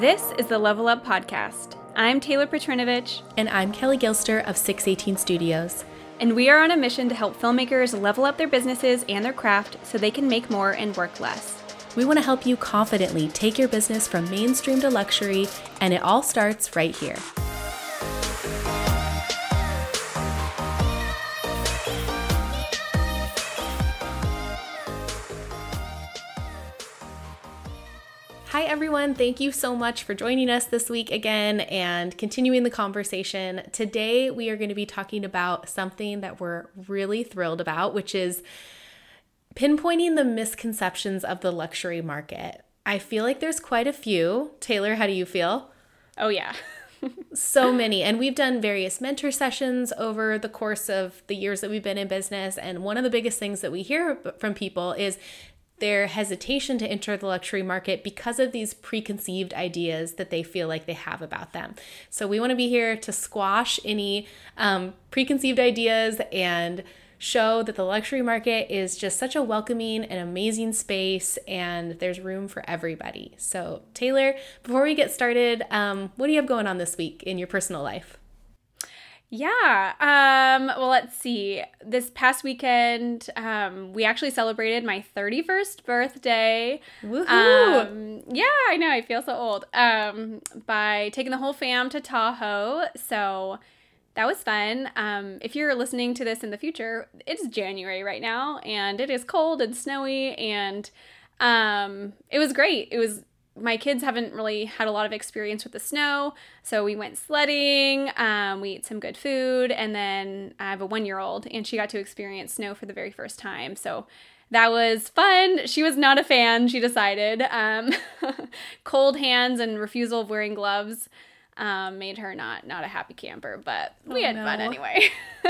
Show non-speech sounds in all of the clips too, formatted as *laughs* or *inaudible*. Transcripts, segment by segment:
This is the Level Up Podcast. I'm Taylor Petrinovich. And I'm Kelly Gilster of 618 Studios. And we are on a mission to help filmmakers level up their businesses and their craft so they can make more and work less. We want to help you confidently take your business from mainstream to luxury, and it all starts right here. Everyone. Thank you so much for joining us this week again and continuing the conversation. Today, we are going to be talking about something that we're really thrilled about, which is pinpointing the misconceptions of the luxury market. I feel like there's quite a few. Taylor, how do you feel? Oh, yeah. *laughs* so many. And we've done various mentor sessions over the course of the years that we've been in business. And one of the biggest things that we hear from people is their hesitation to enter the luxury market because of these preconceived ideas that they feel like they have about them. So, we want to be here to squash any um, preconceived ideas and show that the luxury market is just such a welcoming and amazing space and there's room for everybody. So, Taylor, before we get started, um, what do you have going on this week in your personal life? Yeah. Um, well, let's see. This past weekend, um, we actually celebrated my 31st birthday. Woohoo! Um, yeah, I know. I feel so old. Um, by taking the whole fam to Tahoe. So that was fun. Um, if you're listening to this in the future, it's January right now, and it is cold and snowy, and um, it was great. It was my kids haven't really had a lot of experience with the snow, so we went sledding. Um, we ate some good food, and then I have a one year old, and she got to experience snow for the very first time. So that was fun. She was not a fan, she decided. Um, *laughs* cold hands and refusal of wearing gloves um, made her not not a happy camper, but we oh, had no. fun anyway. *laughs*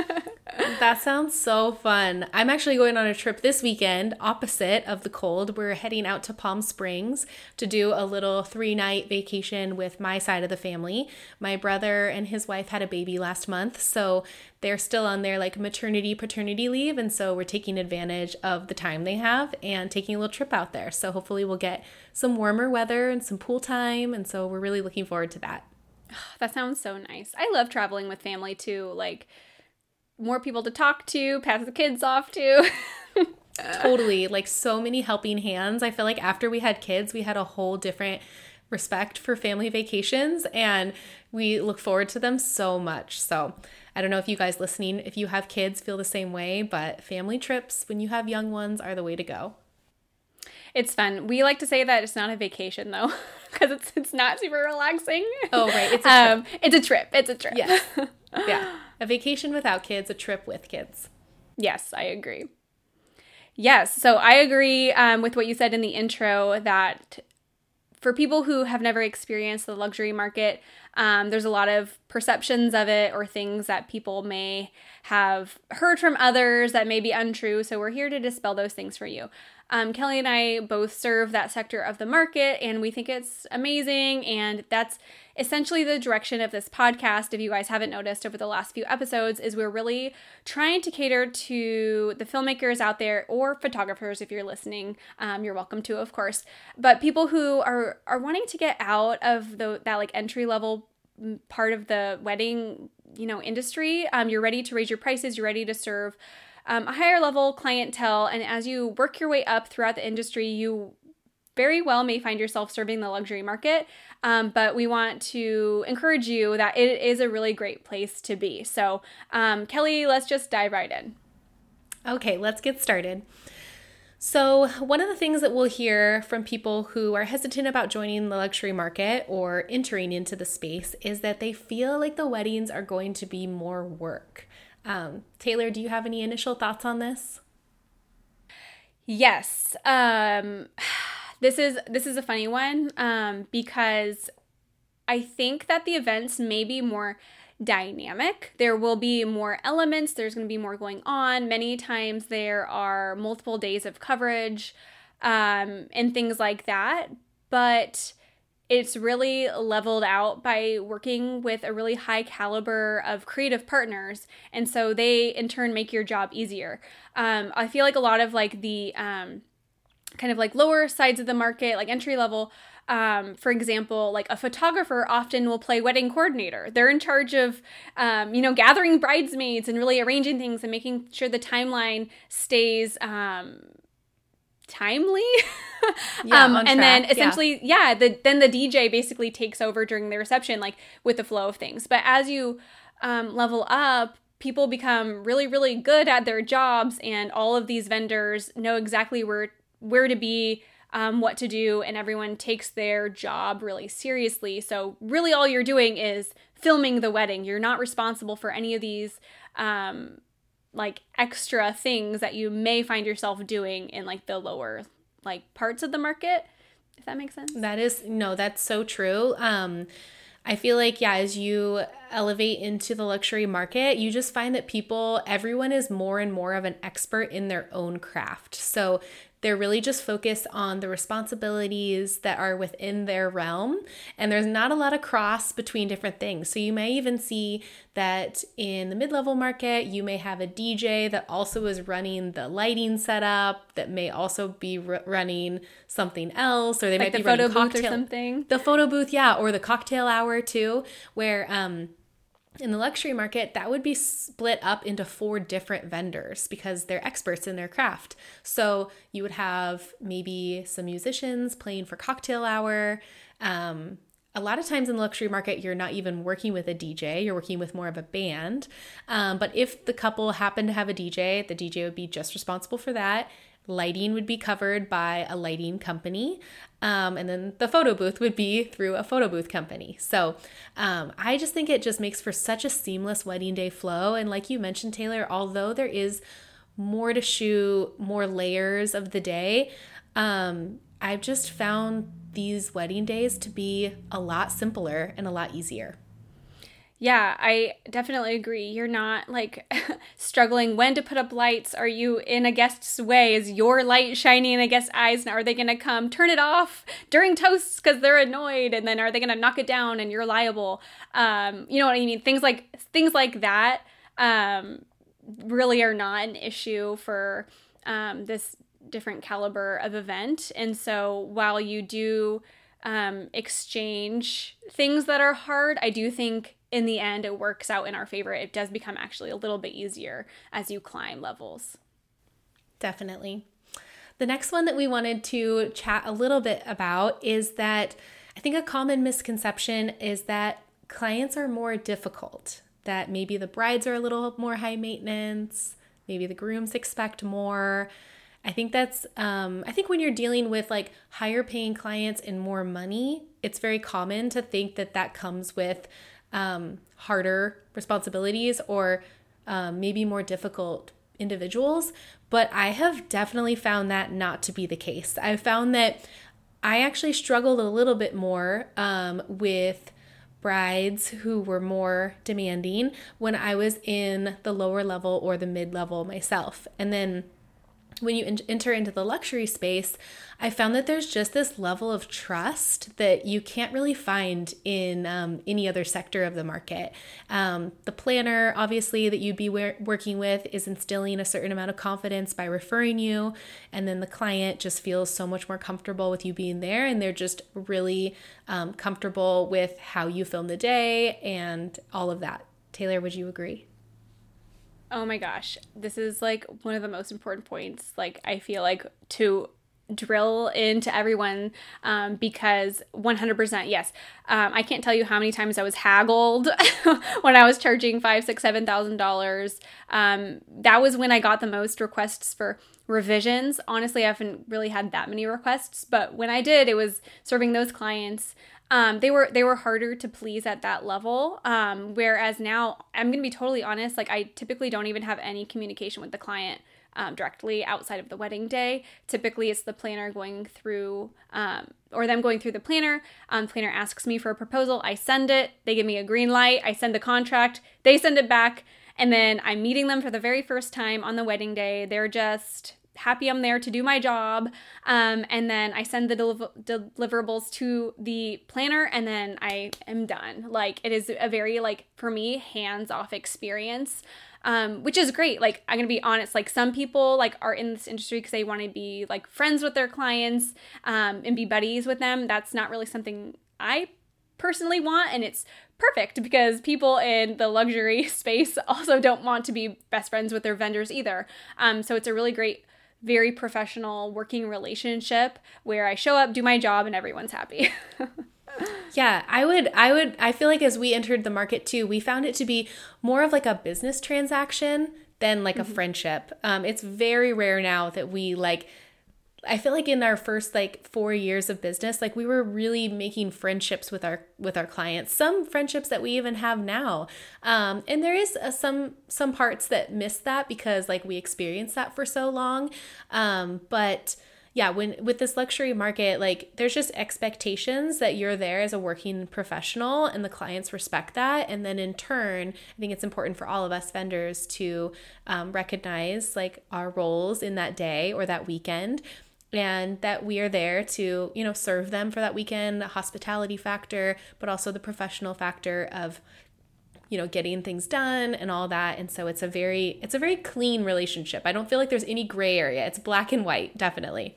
that sounds so fun. I'm actually going on a trip this weekend, opposite of the cold. We're heading out to Palm Springs to do a little three night vacation with my side of the family. My brother and his wife had a baby last month, so they're still on their like maternity paternity leave, and so we're taking advantage of the time they have and taking a little trip out there. So hopefully we'll get some warmer weather and some pool time, and so we're really looking forward to that. *sighs* That sounds so nice. I love traveling with family too. Like more people to talk to, pass the kids off to. *laughs* totally. Like so many helping hands. I feel like after we had kids, we had a whole different respect for family vacations and we look forward to them so much. So, I don't know if you guys listening, if you have kids, feel the same way, but family trips when you have young ones are the way to go. It's fun. We like to say that it's not a vacation though, *laughs* because it's it's not super relaxing. Oh right, it's a trip. Um, it's a trip. It's a trip. Yes. *laughs* yeah. A vacation without kids, a trip with kids. Yes, I agree. Yes, so I agree um, with what you said in the intro that for people who have never experienced the luxury market, um, there's a lot of perceptions of it or things that people may have heard from others that may be untrue. So we're here to dispel those things for you. Um, Kelly and I both serve that sector of the market, and we think it's amazing. And that's essentially the direction of this podcast. If you guys haven't noticed over the last few episodes, is we're really trying to cater to the filmmakers out there or photographers. If you're listening, um, you're welcome to, of course. But people who are are wanting to get out of the that like entry level part of the wedding you know industry. Um, you're ready to raise your prices. You're ready to serve um, a higher level clientele. And as you work your way up throughout the industry, you very well may find yourself serving the luxury market. Um, but we want to encourage you that it is a really great place to be. So, um, Kelly, let's just dive right in. Okay, let's get started. So, one of the things that we'll hear from people who are hesitant about joining the luxury market or entering into the space is that they feel like the weddings are going to be more work. Um, Taylor, do you have any initial thoughts on this? Yes. Um, *sighs* this is this is a funny one um, because I think that the events may be more dynamic. There will be more elements. There's going to be more going on. Many times there are multiple days of coverage um, and things like that. But it's really leveled out by working with a really high caliber of creative partners and so they in turn make your job easier um, i feel like a lot of like the um, kind of like lower sides of the market, like entry level, um, for example, like a photographer often will play wedding coordinator. They're in charge of, um, you know, gathering bridesmaids and really arranging things and making sure the timeline stays um, timely. *laughs* Yeah, um, and then track, yeah. essentially, yeah, the then the DJ basically takes over during the reception, like with the flow of things. But as you um, level up, people become really, really good at their jobs, and all of these vendors know exactly where where to be. Um, what to do, and everyone takes their job really seriously. So, really, all you're doing is filming the wedding. You're not responsible for any of these um, like extra things that you may find yourself doing in like the lower like parts of the market if that makes sense That is no, that's so true. Um I feel like yeah, as you elevate into the luxury market, you just find that people everyone is more and more of an expert in their own craft. So they're really just focused on the responsibilities that are within their realm. And there's not a lot of cross between different things. So you may even see that in the mid level market, you may have a DJ that also is running the lighting setup, that may also be r- running something else, or they like might the be running photo booth or something the photo booth, yeah, or the cocktail hour too, where um in the luxury market, that would be split up into four different vendors because they're experts in their craft. So you would have maybe some musicians playing for cocktail hour. Um, a lot of times in the luxury market, you're not even working with a DJ, you're working with more of a band. Um, but if the couple happen to have a DJ, the DJ would be just responsible for that. Lighting would be covered by a lighting company. Um, and then the photo booth would be through a photo booth company. So um, I just think it just makes for such a seamless wedding day flow. And like you mentioned, Taylor, although there is more to shoot, more layers of the day, um, I've just found these wedding days to be a lot simpler and a lot easier. Yeah, I definitely agree. You're not like *laughs* struggling when to put up lights. Are you in a guest's way? Is your light shining in a guest's eyes? And are they going to come turn it off during toasts because they're annoyed? And then are they going to knock it down and you're liable? Um, you know what I mean? Things like things like that um, really are not an issue for um, this different caliber of event. And so while you do um, exchange things that are hard, I do think in the end it works out in our favor. It does become actually a little bit easier as you climb levels. Definitely. The next one that we wanted to chat a little bit about is that I think a common misconception is that clients are more difficult, that maybe the brides are a little more high maintenance, maybe the grooms expect more. I think that's, um, I think when you're dealing with like higher paying clients and more money, it's very common to think that that comes with um, harder responsibilities or um, maybe more difficult individuals. But I have definitely found that not to be the case. I've found that I actually struggled a little bit more um, with brides who were more demanding when I was in the lower level or the mid level myself. And then when you en- enter into the luxury space, I found that there's just this level of trust that you can't really find in um, any other sector of the market. Um, the planner, obviously, that you'd be wor- working with is instilling a certain amount of confidence by referring you. And then the client just feels so much more comfortable with you being there. And they're just really um, comfortable with how you film the day and all of that. Taylor, would you agree? Oh my gosh, this is like one of the most important points. Like, I feel like to drill into everyone um, because 100% yes. Um, i can't tell you how many times i was haggled *laughs* when i was charging five six seven thousand dollars. Um, that was when i got the most requests for revisions. Honestly i haven't really had that many requests but when i did it was serving those clients um, they were they were harder to please at that level um, whereas now i'm gonna be totally honest like i typically don't even have any communication with the client um, directly outside of the wedding day. Typically, it's the planner going through, um, or them going through the planner. Um, planner asks me for a proposal. I send it. They give me a green light. I send the contract. They send it back. And then I'm meeting them for the very first time on the wedding day. They're just happy I'm there to do my job. Um, and then I send the deliver- deliverables to the planner and then I am done. Like it is a very like for me hands-off experience. Um, which is great. Like I'm gonna be honest, like some people like are in this industry because they want to be like friends with their clients um, and be buddies with them. That's not really something I personally want, and it's perfect because people in the luxury *laughs* space also don't want to be best friends with their vendors either. Um, so it's a really great very professional working relationship where I show up, do my job, and everyone's happy. *laughs* yeah, I would, I would, I feel like as we entered the market too, we found it to be more of like a business transaction than like mm-hmm. a friendship. Um, it's very rare now that we like I feel like in our first like 4 years of business like we were really making friendships with our with our clients some friendships that we even have now. Um, and there is a, some some parts that miss that because like we experienced that for so long. Um, but yeah when with this luxury market like there's just expectations that you're there as a working professional and the clients respect that. And then in turn i think it's important for all of us vendors to um, recognize like our roles in that day or that weekend and that we are there to you know serve them for that weekend the hospitality factor but also the professional factor of you know getting things done and all that and so it's a very it's a very clean relationship i don't feel like there's any gray area it's black and white definitely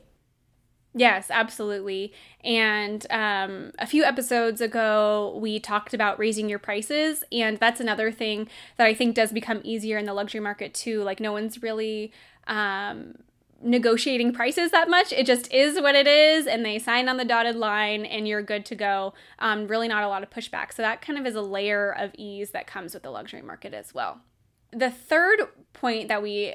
Yes, absolutely. And um, a few episodes ago, we talked about raising your prices. And that's another thing that I think does become easier in the luxury market, too. Like, no one's really um, negotiating prices that much. It just is what it is, and they sign on the dotted line, and you're good to go. Um, really, not a lot of pushback. So, that kind of is a layer of ease that comes with the luxury market as well. The third point that we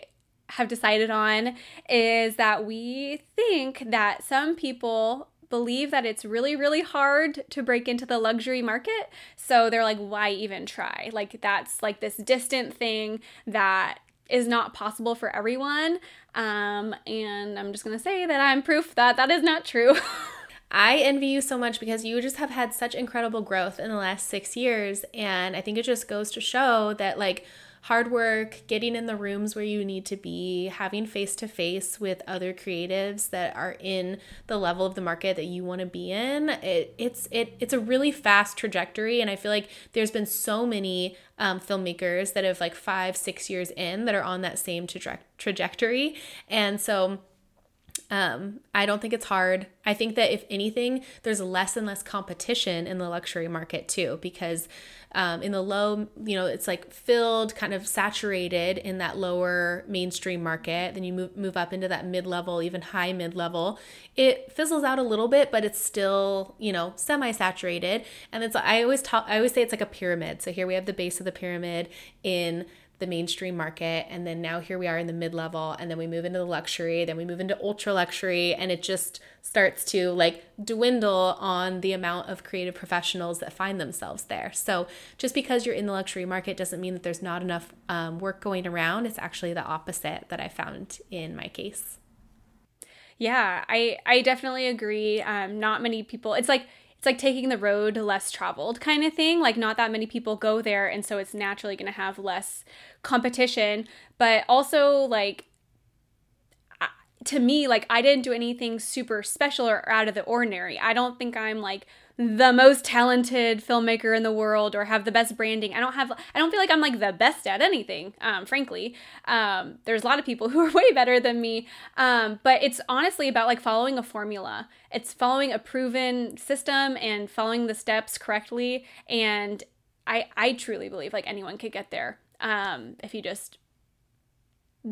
have decided on is that we think that some people believe that it's really, really hard to break into the luxury market. So they're like, why even try? Like, that's like this distant thing that is not possible for everyone. Um, and I'm just going to say that I'm proof that that is not true. *laughs* I envy you so much because you just have had such incredible growth in the last six years. And I think it just goes to show that, like, hard work, getting in the rooms where you need to be, having face to face with other creatives that are in the level of the market that you want to be in. It, it's it it's a really fast trajectory, and I feel like there's been so many um, filmmakers that have like five, six years in that are on that same traje- trajectory, and so um, I don't think it's hard. I think that if anything, there's less and less competition in the luxury market too, because um, in the low, you know, it's like filled, kind of saturated in that lower mainstream market. Then you move move up into that mid level, even high mid level. It fizzles out a little bit, but it's still, you know, semi saturated. And it's I always talk, I always say it's like a pyramid. So here we have the base of the pyramid in the mainstream market and then now here we are in the mid-level and then we move into the luxury then we move into ultra luxury and it just starts to like dwindle on the amount of creative professionals that find themselves there. So just because you're in the luxury market doesn't mean that there's not enough um, work going around. It's actually the opposite that i found in my case. Yeah i i definitely agree. Um, not many people it's like it's like taking the road less traveled kind of thing. Like, not that many people go there, and so it's naturally going to have less competition. But also, like, to me, like, I didn't do anything super special or out of the ordinary. I don't think I'm like the most talented filmmaker in the world or have the best branding. I don't have I don't feel like I'm like the best at anything, um, frankly. Um, there's a lot of people *laughs* who are way better than me. Um, but it's honestly about like following a formula. It's following a proven system and following the steps correctly. And I I truly believe like anyone could get there um, if you just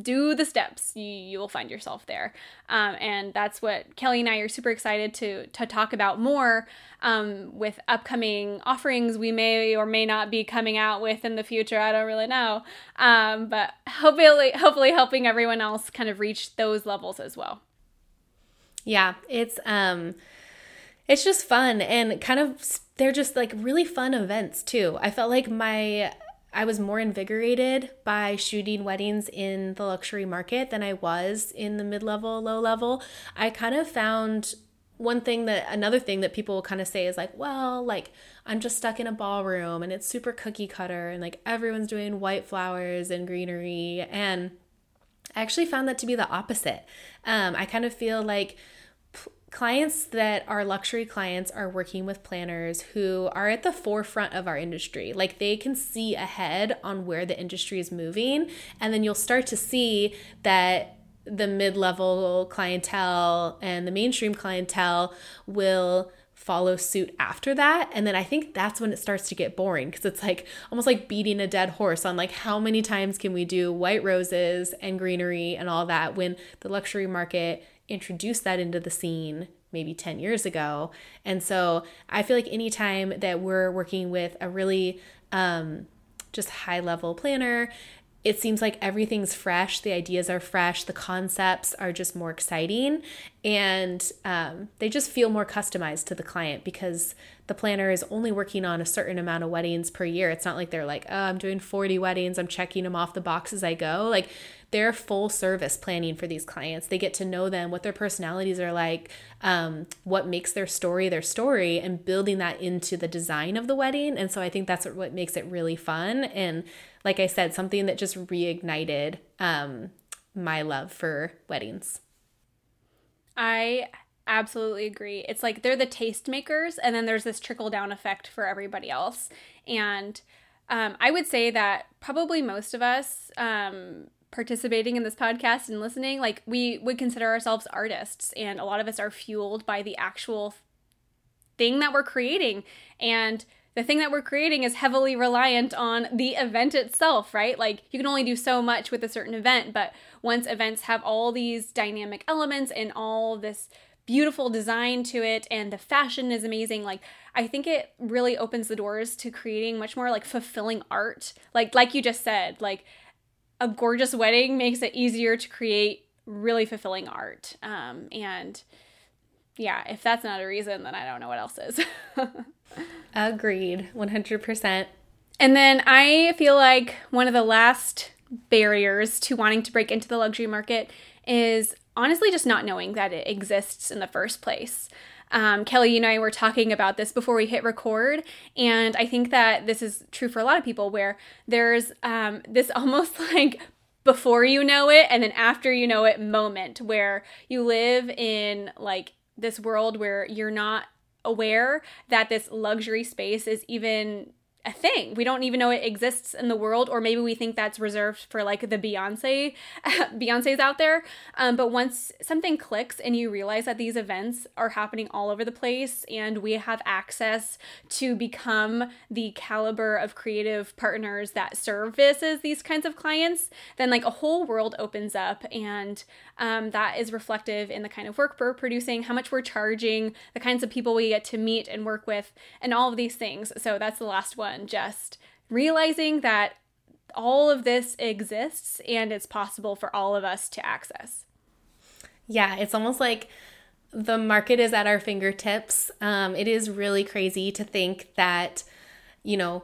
do the steps. You, you will find yourself there. Um, and that's what kelly and i are super excited to to talk about more um, with upcoming offerings we may or may not be coming out with in the future. I don't really know. Um, but hopefully hopefully helping everyone else kind of reach those levels as well. Yeah it's um it's just fun and kind of they're just like really fun events too. I felt like my I was more invigorated by shooting weddings in the luxury market than I was in the mid level, low level. I kind of found one thing that another thing that people will kind of say is like, well, like I'm just stuck in a ballroom and it's super cookie cutter and like everyone's doing white flowers and greenery and I actually found that to be the opposite. Um, I kind of feel like clients that are luxury clients are working with planners who are at the forefront of our industry. Like they can see ahead on where the industry is moving. And then you'll start to see that the mid level clientele and the mainstream clientele will follow suit after that and then i think that's when it starts to get boring because it's like almost like beating a dead horse on like how many times can we do white roses and greenery and all that when the luxury market introduced that into the scene maybe 10 years ago. And so I feel like anytime that we're working with a really um, just high level planner, it seems like everything's fresh. The ideas are fresh. The concepts are just more exciting. And um, they just feel more customized to the client because the planner is only working on a certain amount of weddings per year. It's not like they're like, oh, I'm doing 40 weddings. I'm checking them off the box as I go. Like they're full service planning for these clients. They get to know them, what their personalities are like, um, what makes their story their story, and building that into the design of the wedding. And so I think that's what, what makes it really fun. And like I said, something that just reignited um, my love for weddings. I absolutely agree. It's like they're the tastemakers, and then there's this trickle down effect for everybody else. And um, I would say that probably most of us um, participating in this podcast and listening, like we would consider ourselves artists, and a lot of us are fueled by the actual thing that we're creating. And the thing that we're creating is heavily reliant on the event itself, right? Like you can only do so much with a certain event, but once events have all these dynamic elements and all this beautiful design to it and the fashion is amazing, like I think it really opens the doors to creating much more like fulfilling art. Like like you just said, like a gorgeous wedding makes it easier to create really fulfilling art. Um, and yeah, if that's not a reason, then I don't know what else is. *laughs* Agreed, 100%. And then I feel like one of the last barriers to wanting to break into the luxury market is honestly just not knowing that it exists in the first place. Um, Kelly and I were talking about this before we hit record, and I think that this is true for a lot of people where there's um, this *laughs* almost like before you know it and then after you know it moment where you live in like this world where you're not aware that this luxury space is even a thing. We don't even know it exists in the world, or maybe we think that's reserved for like the Beyonce, *laughs* Beyonce's out there. Um, but once something clicks and you realize that these events are happening all over the place, and we have access to become the caliber of creative partners that services these kinds of clients, then like a whole world opens up, and um, that is reflective in the kind of work we're producing, how much we're charging, the kinds of people we get to meet and work with, and all of these things. So that's the last one. Just realizing that all of this exists and it's possible for all of us to access. Yeah, it's almost like the market is at our fingertips. Um, it is really crazy to think that, you know,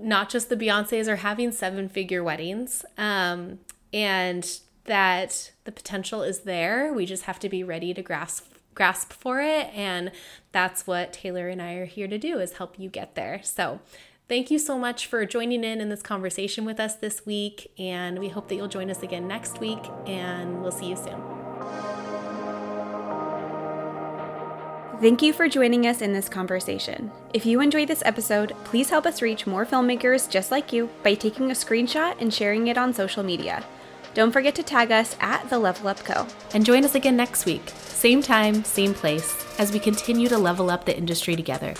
not just the Beyonces are having seven figure weddings. Um, and that the potential is there. We just have to be ready to grasp grasp for it and that's what Taylor and I are here to do is help you get there. So, thank you so much for joining in in this conversation with us this week and we hope that you'll join us again next week and we'll see you soon. Thank you for joining us in this conversation. If you enjoyed this episode, please help us reach more filmmakers just like you by taking a screenshot and sharing it on social media. Don't forget to tag us at The Level Up Co. And join us again next week, same time, same place, as we continue to level up the industry together.